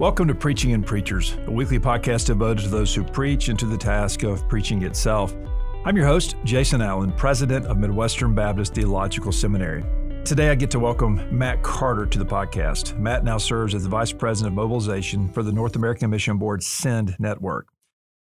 Welcome to Preaching and Preachers, a weekly podcast devoted to those who preach and to the task of preaching itself. I'm your host, Jason Allen, president of Midwestern Baptist Theological Seminary. Today, I get to welcome Matt Carter to the podcast. Matt now serves as the vice president of mobilization for the North American Mission Board SEND Network.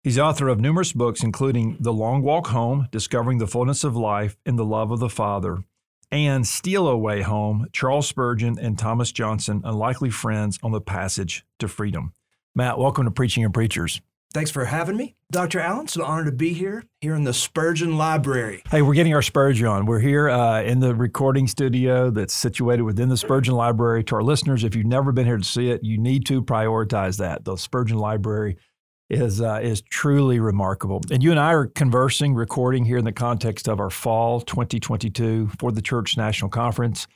He's author of numerous books, including The Long Walk Home, Discovering the Fullness of Life in the Love of the Father, and Steal Away Home, Charles Spurgeon and Thomas Johnson, Unlikely Friends on the Passage to Freedom. Matt, welcome to Preaching and Preachers. Thanks for having me, Dr. Allen. It's an honor to be here, here in the Spurgeon Library. Hey, we're getting our Spurgeon on. We're here uh, in the recording studio that's situated within the Spurgeon Library. To our listeners, if you've never been here to see it, you need to prioritize that. The Spurgeon Library is uh, is truly remarkable. And you and I are conversing, recording here in the context of our fall 2022 for the Church National Conference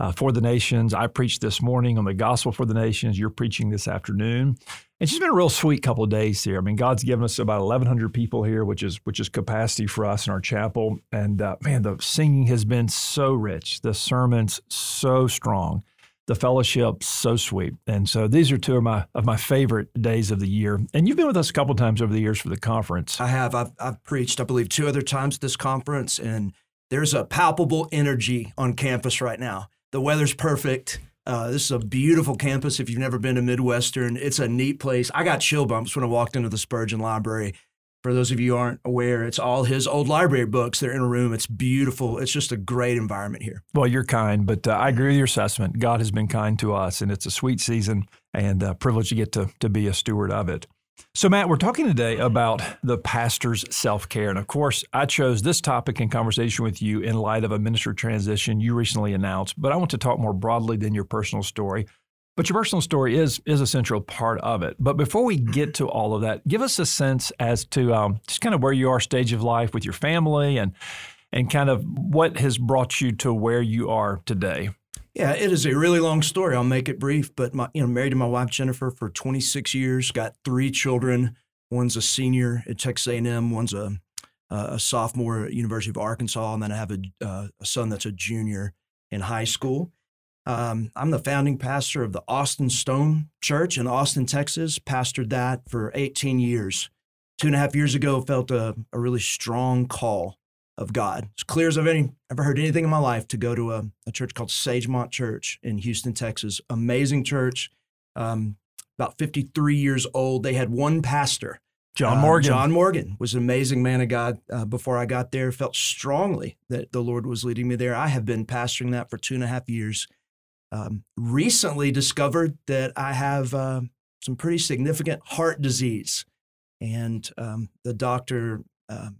uh, for the Nations. I preached this morning on the Gospel for the Nations. You're preaching this afternoon. It's just been a real sweet couple of days here. I mean, God's given us about 1,100 people here, which is which is capacity for us in our chapel. And uh, man, the singing has been so rich. The sermons so strong the fellowship so sweet. And so these are two of my of my favorite days of the year. And you've been with us a couple times over the years for the conference. I have. I've, I've preached, I believe, two other times at this conference, and there's a palpable energy on campus right now. The weather's perfect. Uh, this is a beautiful campus. If you've never been to Midwestern, it's a neat place. I got chill bumps when I walked into the Spurgeon Library for those of you who aren't aware, it's all his old library books. They're in a room. It's beautiful. It's just a great environment here. Well, you're kind, but uh, I agree with your assessment. God has been kind to us, and it's a sweet season and a privilege to get to, to be a steward of it. So, Matt, we're talking today about the pastor's self care. And of course, I chose this topic in conversation with you in light of a minister transition you recently announced. But I want to talk more broadly than your personal story. But your personal story is is a central part of it. But before we get to all of that, give us a sense as to um, just kind of where you are, stage of life with your family, and and kind of what has brought you to where you are today. Yeah, it is a really long story. I'll make it brief. But my, you know, married to my wife Jennifer for 26 years, got three children. One's a senior at Texas A&M. One's a a sophomore at University of Arkansas, and then I have a, uh, a son that's a junior in high school. Um, I'm the founding pastor of the Austin Stone Church in Austin, Texas. Pastored that for 18 years. Two and a half years ago, felt a, a really strong call of God. As clear as I've any, ever heard anything in my life to go to a, a church called Sagemont Church in Houston, Texas. Amazing church. Um, about 53 years old. They had one pastor. John uh, Morgan. Uh, John Morgan was an amazing man of God. Uh, before I got there, felt strongly that the Lord was leading me there. I have been pastoring that for two and a half years um, recently discovered that I have uh, some pretty significant heart disease. And um, the doctor um,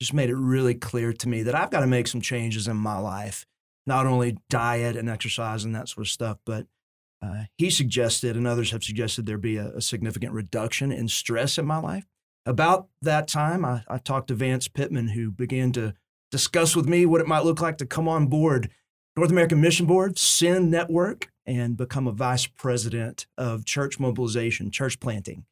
just made it really clear to me that I've got to make some changes in my life, not only diet and exercise and that sort of stuff, but uh, he suggested, and others have suggested, there be a, a, significant reduction in stress in my life. About that time, I, I talked to Vance Pitman, who began to discuss with me what it might look like to come on board North American Mission Board, Send Network, and become a vice president of church mobilization, church planting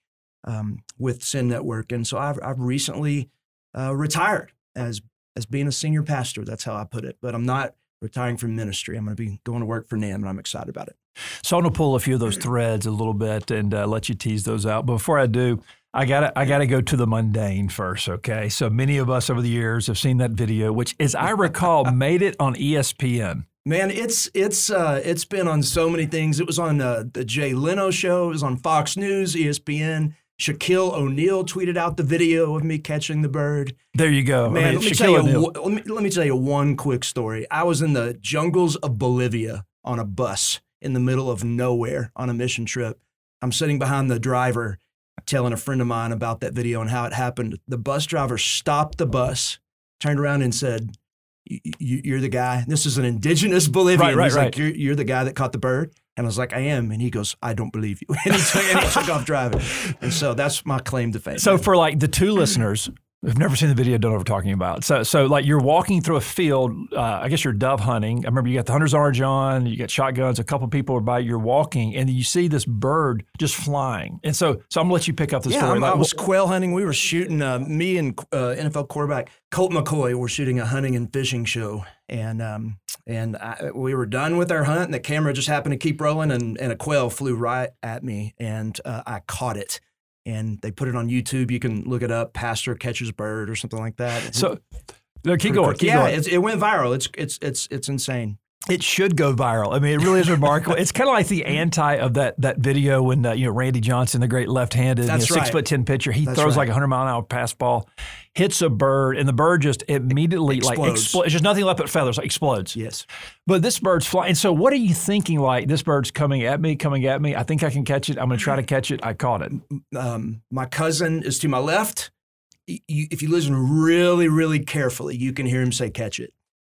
um, with Send Network. And so I've, I've recently uh, retired as as being a senior pastor. That's how I put it. But I'm not retiring from ministry. I'm going to be going to work for NAM, and I'm excited about it. So I'm going to pull a few of those threads a little bit and uh, let you tease those out. But before I do, I gotta I gotta go to the mundane first, okay? So many of us over the years have seen that video, which, as I recall, made it on ESPN. Man, it's it's uh, it's been on so many things. It was on uh, the Jay Leno show. It was on Fox News, ESPN. Shaquille O'Neal tweeted out the video of me catching the bird. There you go. Man, I mean, let, me tell you, let, me, let me tell you one quick story. I was in the jungles of Bolivia on a bus in the middle of nowhere on a mission trip. I'm sitting behind the driver telling a friend of mine about that video and how it happened. The bus driver stopped the bus, turned around and said, you're the guy. This is an indigenous Bolivian. Right, right, He's right. like, you're, you're the guy that caught the bird. And I was like, I am. And he goes, I don't believe you. And he took, and he took off driving. And so that's my claim to fame. So for like the two listeners I've never seen the video. Don't know what we're talking about. So, so like you're walking through a field. Uh, I guess you're dove hunting. I remember you got the hunter's orange on. You got shotguns. A couple people are by. You're walking, and you see this bird just flying. And so, so I'm gonna let you pick up the yeah, story. I was quail hunting. We were shooting. Uh, me and uh, NFL quarterback Colt McCoy were shooting a hunting and fishing show, and um, and I, we were done with our hunt, and the camera just happened to keep rolling, and, and a quail flew right at me, and uh, I caught it and they put it on YouTube. You can look it up, Pastor catches bird or something like that. So, no, keep going. Keep yeah, going. it went viral. It's it's it's it's insane. It should go viral. I mean, it really is remarkable. it's kind of like the anti of that that video when uh, you know Randy Johnson, the great left-handed, you know, six foot ten pitcher, he That's throws right. like a hundred mile an hour fastball, hits a bird, and the bird just immediately like Explodes. explodes. It's just nothing left but feathers, like explodes. Yes. But this bird's flying. And so what are you thinking? Like this bird's coming at me, coming at me. I think I can catch it. I'm going to try to catch it. I caught it. Um, my cousin is to my left. You, if you listen really, really carefully, you can hear him say, "Catch it."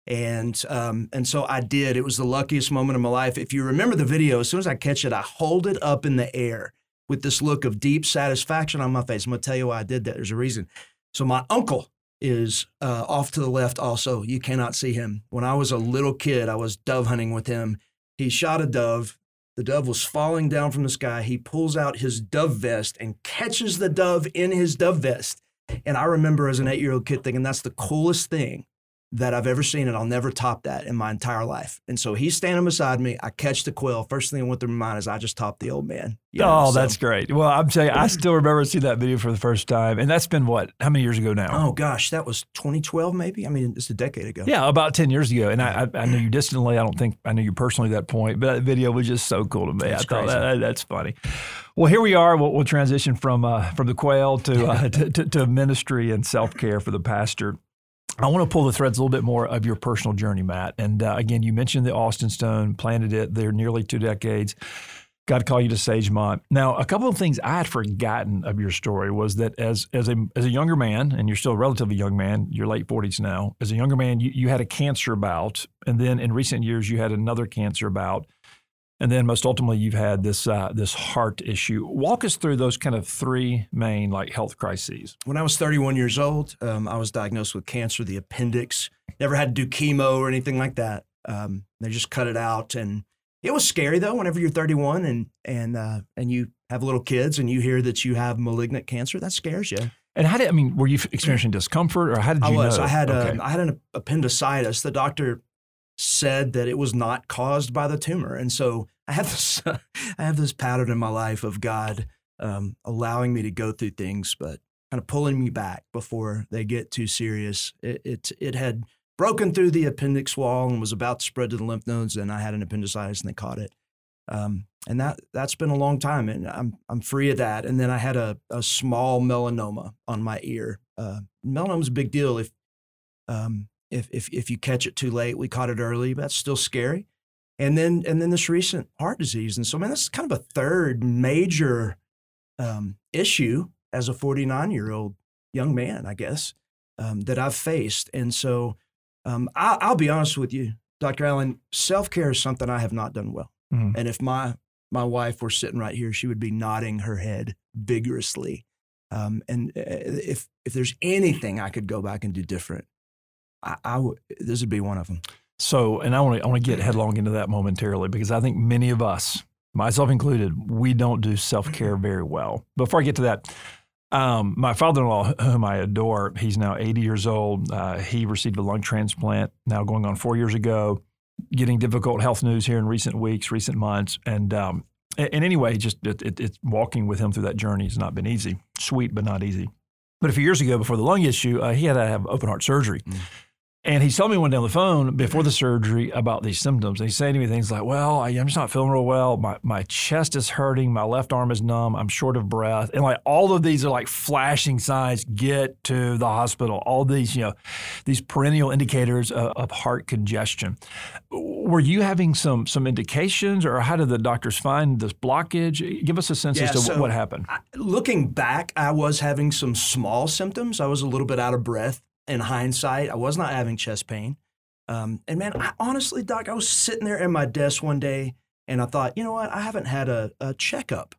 And um, and so I did. It was the luckiest moment of my life. If you remember the video, as soon as I catch it, I hold it up in the air with this look of deep satisfaction on my face. I'm gonna tell you why I did that. There's a reason. So my uncle is uh, off to the left. Also, you cannot see him. When I was a little kid, I was dove hunting with him. He shot a dove. The dove was falling down from the sky. He pulls out his dove vest and catches the dove in his dove vest. And I remember as an eight year old kid thinking that's the coolest thing that I've ever seen, and I'll never top that in my entire life. And so he's standing beside me. I catch the quail. First thing that went through my mind is I just topped the old man. You know, oh, so- that's great. Well, I'm saying I still remember seeing that video for the first time, and that's been what? How many years ago now? Oh gosh, that was 2012, maybe. I mean, it's a decade ago. Yeah, about 10 years ago. And I, I, I knew you distantly. I don't think I knew you personally at that point, but that video was just so cool to me. That's I thought that, that's funny. Well, here we are. We'll, we'll transition from uh, from the quail to, uh, to, to, to ministry and self care for the pastor. I want to pull the threads a little bit more of your personal journey, Matt. And uh, again, you mentioned the Austin Stone, planted it there nearly two decades. God called you to Sagemont. Now, a couple of things I had forgotten of your story was that as as a as a younger man, and you're still a relatively young man, you're late 40s now. As a younger man, you, you had a cancer bout, and then in recent years, you had another cancer bout, and then most ultimately, you've had this uh, this heart issue. Walk us through those kind of three main like health crises. When I was 31 years old, um, I was diagnosed with cancer, the appendix. Never had to do chemo or anything like that. Um, they just cut it out, and it was scary though. Whenever you're 31 and and uh, and you have little kids, and you hear that you have malignant cancer, that scares you. And how did I mean? Were you experiencing discomfort, or how did you I was. know? I had Okay. um, I had an appendicitis. The doctor said that it was not caused by the tumor, and so I have this I have this pattern in my life of God um, allowing me to go through things, but kind of pulling me back before they get too serious. It it, it had broken through the appendix wall and was about to spread to the lymph nodes, and I had an appendicitis, and they caught it. Um, and that that's been a long time, and I'm I'm free of that. And then I had a, a small melanoma on my ear. Uh, melanoma's a big deal if um, if, if if you catch it too late. We caught it early, but that's still scary. And then and then this recent heart disease, and so man, that's kind of a third major um, issue as a 49 year old young man, I guess, um, that I've faced. And so um, I, I'll be honest with you, Dr. Allen, self care is something I have not done well. Mhm. And if my my wife were sitting right here, she would be nodding her head vigorously. Um, and uh, if if there's anything I could go back and do different, I, I. This would be one of them. So, and I want to I want to get headlong into that momentarily because I think many of us, myself included, we don't do self care very well. Before I get to that, um, my father-in-law, whom I adore, he's now 80 years old. Uh, he received a lung transplant now going on four years ago. Getting difficult health news here in recent weeks, recent months, and um, and anyway, just it, it, it's walking with him through that journey has not been easy. Sweet, but not easy. But a few years ago, before the lung issue, uh, he had to have open heart surgery. And he told me one day on the phone before the surgery about these symptoms. And he said to me things like, Well, I, I'm just not feeling real well. My, my chest is hurting. My left arm is numb. I'm short of breath. And like all of these are like flashing signs get to the hospital. All these, you know, these perennial indicators of, of heart congestion. Were you having some some indications or how did the doctors find this blockage? Give us a sense as to so- what happened. Looking back, I was having some small symptoms. I was a little bit out of breath. In hindsight, I was not having chest pain. Um, and man, I, honestly, Doc, I was sitting there at my desk one day and I thought, you know what? I haven't had a, a checkup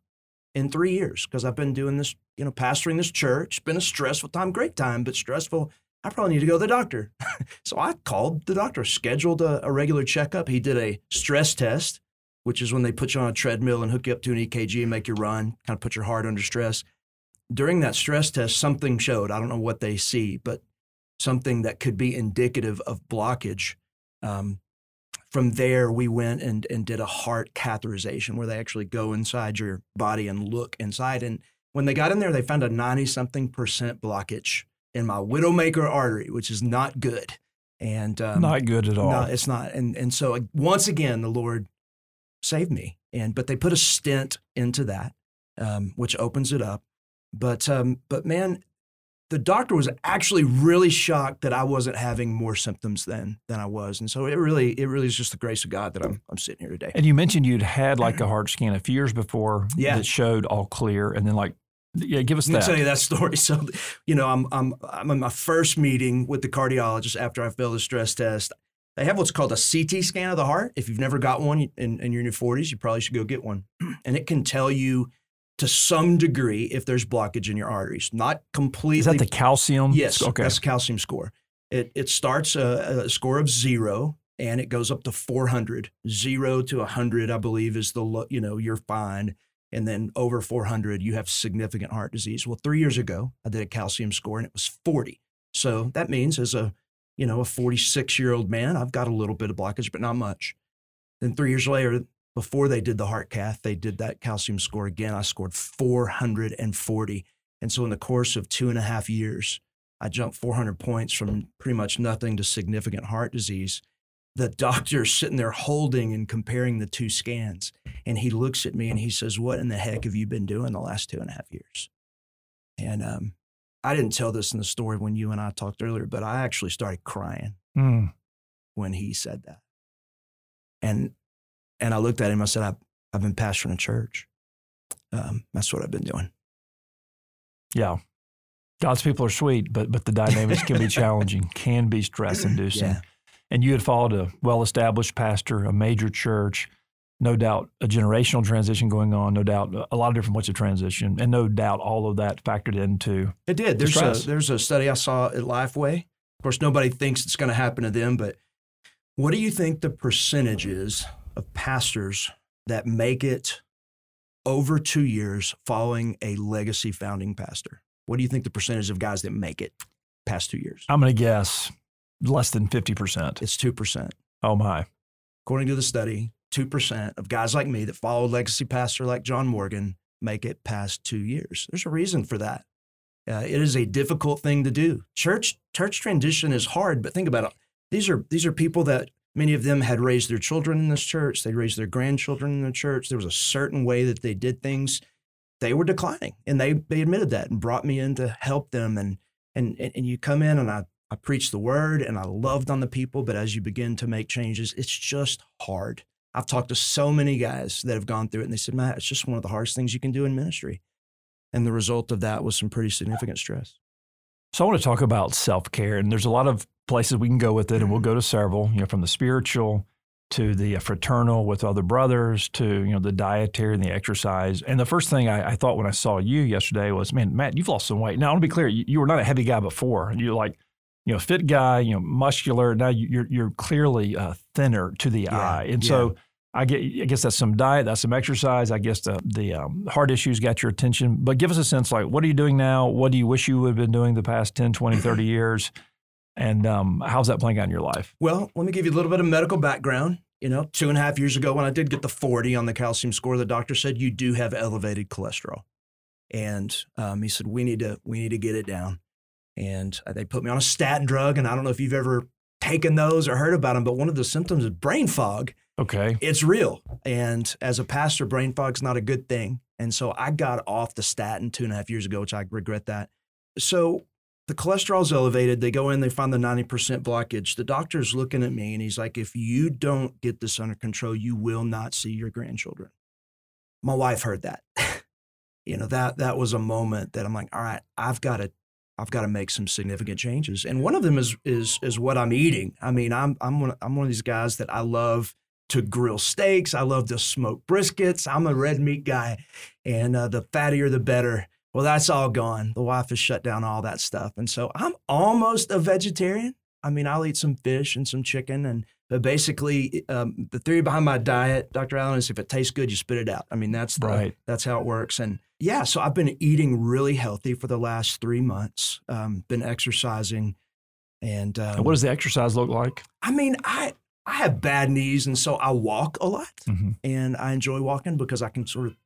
in three years because I've been doing this, you know, pastoring this church. It's been a stressful time, great time, but stressful. I probably need to go to the doctor. so I called the doctor, scheduled a, a, regular checkup. He did a stress test, which is when they put you on a treadmill and hook you up to an EKG and make you run, kind of put your heart under stress. During that stress test, something showed. I don't know what they see, but something that could be indicative of blockage. Um, from there, we went and, and did a heart catheterization where they actually go inside your body and look inside. And when they got in there, they found a 90 something percent blockage in my widowmaker artery, which is not good. And um, not good at all. No, it's not. And and so once again, the Lord saved me. And but they put a stent into that, um, which opens it up. But um, but man, the doctor was actually really shocked that I wasn't having more symptoms than than I was, and so it really it really is just the grace of God that I'm I'm sitting here today. And you mentioned you'd had like a heart scan a few years before yeah. that showed all clear, and then like yeah, give us that. Let that. tell you that story. So, you know, I'm I'm I'm in my first meeting with the cardiologist after I failed the stress test. They have what's called a CT scan of the heart. If you've never got one and, and you're in your 40s, you probably should go get one, and it can tell you to some degree if there's blockage in your arteries. Not completely. Is that the calcium? Yes. Okay. That's calcium score. It it starts uh, a, a score of zero and it goes up to 400. Zero to 100, I believe, is the you know you're fine, and then over 400, you have significant heart disease. Well, three years ago, I did a calcium score and it was 40. So that means as a you know a 46 year old man, I've got a little bit of blockage, but not much. Then three years later, before they did the heart cath, they did that calcium score again. I scored 440. And so in the course of two and a half years, I jumped 400 points from pretty much nothing to significant heart disease. The doctor's sitting there holding and comparing the two scans. And he looks at me and he says, What in the heck have you been doing the last two and a half years? And um, I didn't tell this in the story when you and I talked earlier, but I actually started crying mm. when he said that. And and I looked at him. I said, I've, I've been pastoring a church. Um, that's what I've been doing. Yeah. God's people are sweet, but but the dynamics can be challenging, can be stress inducing. Yeah. And you had followed a well established pastor, a major church, no doubt a generational transition going on, no doubt a lot of different points of transition, and no doubt all of that factored into it did. There's the a there's a study I saw at Lifeway. Of course, nobody thinks it's going to happen to them, but what do you think the percentage is of pastors that make it over two years following a legacy founding pastor? What do you think the percentage of guys that make it past two years? I'm going to guess less than 50%. It's 2%. Oh, my. According to the study, 2% of guys like me that follow legacy pastor like John Morgan make it past two years. There's a reason for that. Uh, it is a difficult thing to do. Church church transition is hard, but think about it. These are these are people that Many of them had raised their children in this church. They raised their grandchildren in the church. There was a certain way that they did things. They were declining, and they they admitted that and brought me in to help them. And and and you come in and I I preached the word and I loved on the people, but as you begin to make changes, it's just hard. I've talked to so many guys that have gone through it, and they said, "Matt, it's just one of the hardest things you can do in ministry." And the result of that was some pretty significant stress. So I want to talk about self care, and there's a lot of places we can go with it, and we'll go to several. You know, from the spiritual to the fraternal with other brothers to you know the dietary and the exercise. And the first thing I, I thought when I saw you yesterday was, man, Matt, you've lost some weight. Now I want to be clear, you, you were not a heavy guy before. You're like you know, fit guy, you know, muscular. Now you're you're clearly uh, thinner to the yeah, eye, and yeah. so I get. I guess that's some diet, that's some exercise. I guess the the um, heart issues got your attention. But give us a sense, like, what are you doing now? What do you wish you would have been doing the past 10, 20, 30 years? And um, how's that playing out in your life? Well, let me give you a little bit of medical background. You know, two and a half years ago, when I did get the 40 on the calcium score, the doctor said you do have elevated cholesterol, and um, he said we need to we need to get it down. And uh, they put me on a statin drug, and I don't know if you've ever taken those or heard about them, but one of the symptoms is brain fog. Okay, it's real, and as a pastor, brain fog's not a good thing. And so I got off the statin two and a half years ago, which I regret that. So the cholesterol's elevated. They go in, they find the 90% blockage. The doctor's looking at me and he's like, if you don't get this under control, you will not see your grandchildren. My wife heard that. you know, that that was a moment that I'm like, all right, I've got to I've got to make some significant changes. And one of them is is is what I'm eating. I mean, I'm I'm one, I'm one of these guys that I love to grill steaks. I love to smoke briskets. I'm a red meat guy, and uh, the fattier the better. Well, that's all gone. The wife has shut down all that stuff, and so I'm almost a vegetarian. I mean, I'll eat some fish and some chicken, and but basically, um, the theory behind my diet, Dr. Allen, is if it tastes good, you spit it out. I mean, that's the, right. that's how it works. And yeah, so I've been eating really healthy for the last three months. Um, been exercising, and, um, and what does the exercise look like? I mean, I I have bad knees, and so I walk a lot, Mhm. and I enjoy walking because I can sort of,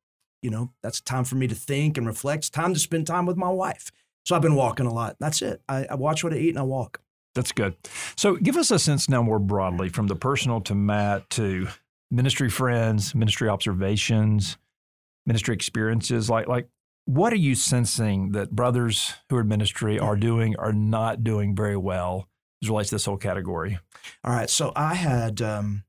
you know, that's time for me to think and reflect. It's time to spend time with my wife. So I've been walking a lot. That's it. I, I watch what I eat and I walk. That's good. So give us a sense now more broadly from the personal to Matt to ministry friends, ministry observations, ministry experiences. Like, like what are you sensing that brothers who are in ministry are doing or not doing very well as relates to this whole category? All right. So I had um,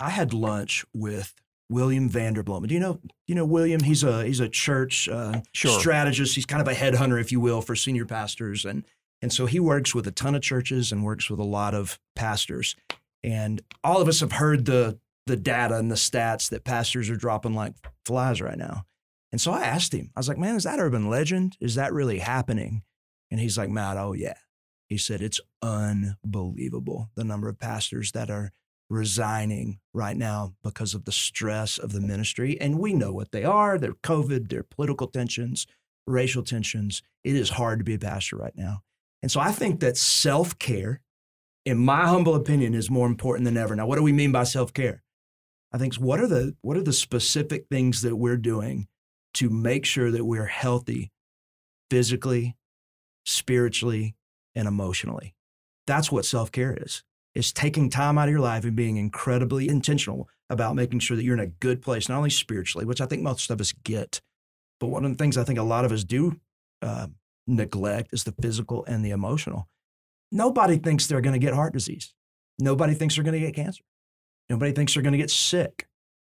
I had lunch with William Vanderbloemen. Do you know you know William? He's a he's a church uh, Sure. strategist. He's kind of a headhunter, if you will, for senior pastors, and and so he works with a ton of churches and works with a lot of pastors. And all of us have heard the the data and the stats that pastors are dropping like flies right now. And so I asked him, I was like, man, is that urban legend? Is that really happening? And he's like, Matt, oh yeah. He said it's unbelievable the number of pastors that are resigning right now because of the stress of the ministry. And we know what they are. They're COVID, they're political tensions, racial tensions. It is hard to be a pastor right now. And so I think that self care, in my humble opinion, is more important than ever. Now, what do we mean by self care? I think what are the what are the specific things that we're doing to make sure that we're healthy physically, spiritually, and emotionally. That's what self-care is. It's taking time out of your life and being incredibly intentional about making sure that you're in a good place, not only spiritually, which I think most of us get, but one of the things I think a lot of us do uh, neglect is the physical and the emotional. Nobody thinks they're going to get heart disease. Nobody thinks they're going to get cancer. Nobody thinks they're going to get sick,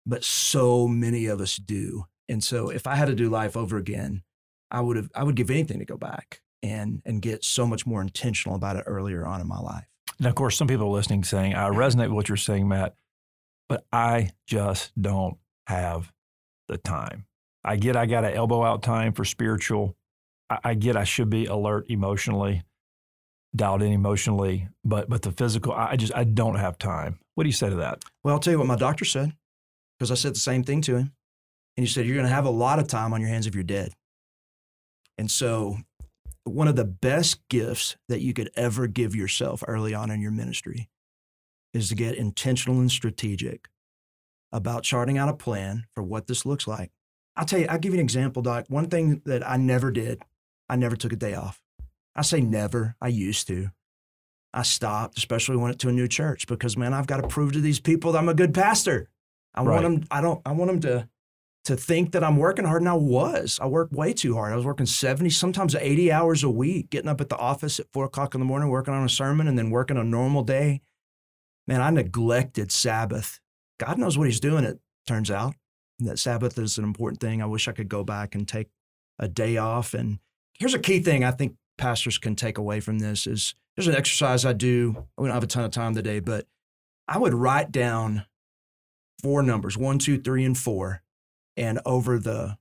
but so many of us do. And so if I had to do life over again, I would have I would give anything to go back and and get so much more intentional about it earlier on in my life. And of course, some people are listening saying, I resonate with what you're saying, Matt, but I just don't have the time. I get I got to elbow out time for spiritual. I, I get I should be alert emotionally, dialed in emotionally, but but the physical, I I just I don't have time. What do you say to that? Well, I'll tell you what my doctor said because I said the same thing to him. And he said, You're going to have a lot of time on your hands if you're dead. And so, one of the best gifts that you could ever give yourself early on in your ministry is to get intentional and strategic about charting out a plan for what this looks like. I'll tell you, I'll give you an example, Doc. One thing that I never did, I never took a day off. I say never, I used to. I stopped, especially when it went to a new church, because man, I've got to prove to these people that I'm a good pastor. I Right. want them. I don't. I want them to to think that I'm working hard, and I was. I worked way too hard. I was working seventy, sometimes eighty hours a week, getting up at the office at four o'clock in the morning, working on a sermon, and then working a normal day. Man, I neglected Sabbath. God knows what He's doing. It turns out that Sabbath is an important thing. I wish I could go back and take a day off. And here's a key thing I think pastors can take away from this is there's an exercise I do. We don't have a ton of time today, but I would write down four numbers, one, two, three, and four, and over the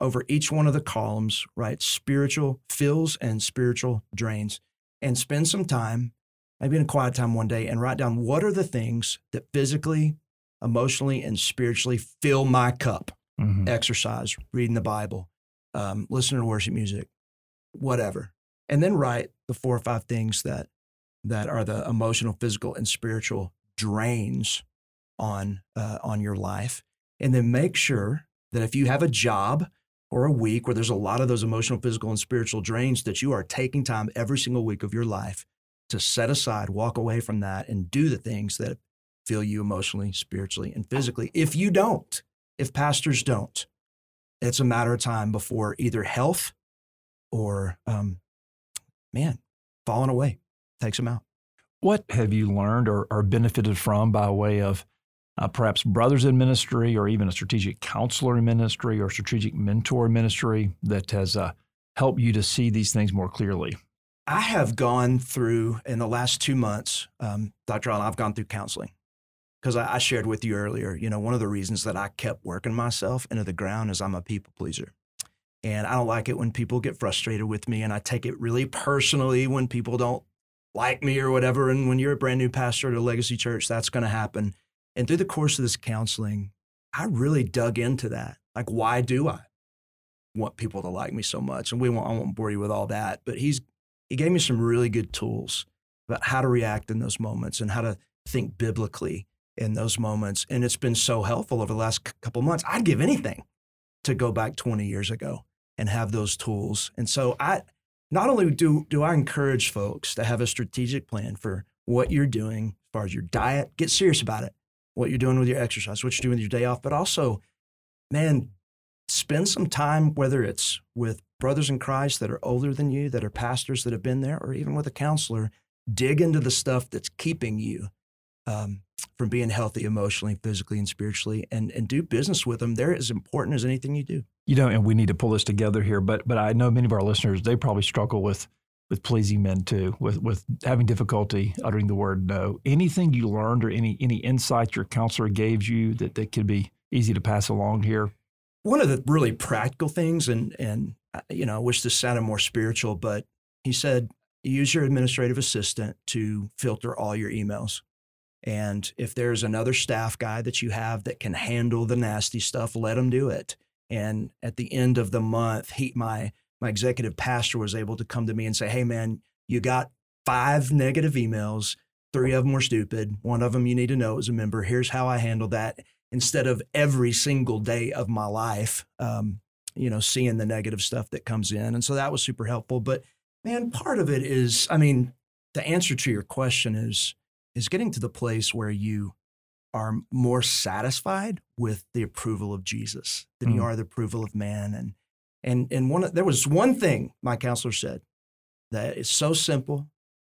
over each one of the columns, write spiritual fills and spiritual drains, and spend some time, maybe in a quiet time one day, and write down what are the things that physically, emotionally, and spiritually fill my cup. Mhm. exercise, reading the Bible, um, listening to worship music, whatever, and then write the four or five things that that are the emotional, physical, and spiritual drains on uh, on your life, and then make sure that if you have a job or a week where there's a lot of those emotional, physical, and spiritual drains, that you are taking time every single week of your life to set aside, walk away from that, and do the things that fill you emotionally, spiritually, and physically. If you don't, if pastors don't, it's a matter of time before either health or, um, man, falling away takes them out. What have you learned or, or benefited from by way of uh, perhaps brothers in ministry or even a strategic counselor in ministry or strategic mentor in ministry that has uh, helped you to see these things more clearly? I have gone through in the last two months, um, Dr. Allen, I've gone through counseling because I, I shared with you earlier, you know, one of the reasons that I kept working myself into the ground is I'm a people pleaser. And I don't like it when people get frustrated with me. And I take it really personally when people don't like me or whatever. And when you're a brand new pastor at a legacy church, that's going to happen. And through the course of this counseling, I really dug into that. Like, why do I want people to like me so much? And we won't, I won't bore you with all that, but he's, he gave me some really good tools about how to react in those moments and how to think biblically in those moments. And it's been so helpful over the last couple months. I'd give anything to go back 20 years ago and have those tools. And so I not only do do I encourage folks to have a strategic plan for what you're doing as far as your diet, get serious about it. What you're doing with your exercise, what you're doing with your day off, but also, man, spend some time, whether it's with brothers in Christ that are older than you, that are pastors that have been there, or even with a counselor, dig into the stuff that's keeping you um, from being healthy emotionally, physically, and spiritually, and and do business with them. They're as important as anything you do. You know, and we need to pull this together here. But but I know many of our listeners they probably struggle with with pleasing men too, with with having difficulty uttering the word no. Anything you learned or any any insight your counselor gave you that that could be easy to pass along here. One of the really practical things, and and uh, you know, I wish this sounded more spiritual, but he said use your administrative assistant to filter all your emails. And if there's another staff guy that you have that can handle the nasty stuff, let him do it. And at the end of the month, he, my my executive pastor was able to come to me and say, "Hey, man, you got five negative emails. Three of them were stupid. One of them you need to know as a member. Here's how I handle that. Instead of every single day of my life, um, you know, seeing the negative stuff that comes in, and so that was super helpful. But man, part of it is, I mean, the answer to your question is is getting to the place where you are more satisfied with the approval of Jesus than mm. you are the approval of man. And and and one there was one thing my counselor said that is so simple,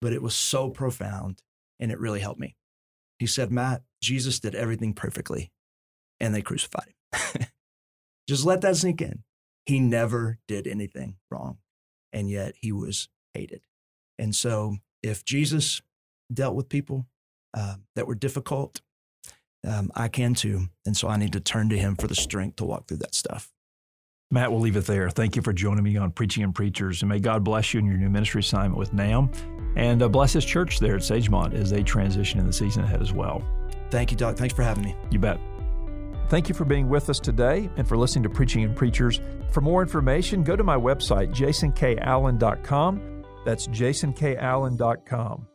but it was so profound, and it really helped me. He said, Matt, Jesus did everything perfectly, and they crucified him. Just let that sink in. He never did anything wrong, and yet he was hated. And so, if Jesus dealt with people uh, that were difficult, um, I can too. And so I need to turn to him for the strength to walk through that stuff. Matt, we'll leave it there. Thank you for joining me on Preaching and Preachers. And may God bless you in your new ministry assignment with NAM and uh, bless his church there at Sagemont as they transition in the season ahead as well. Thank you, Doug. Thanks for having me. You bet. Thank you for being with us today and for listening to Preaching and Preachers. For more information, go to my website, jasonkallen.com. That's jasonkallen.com.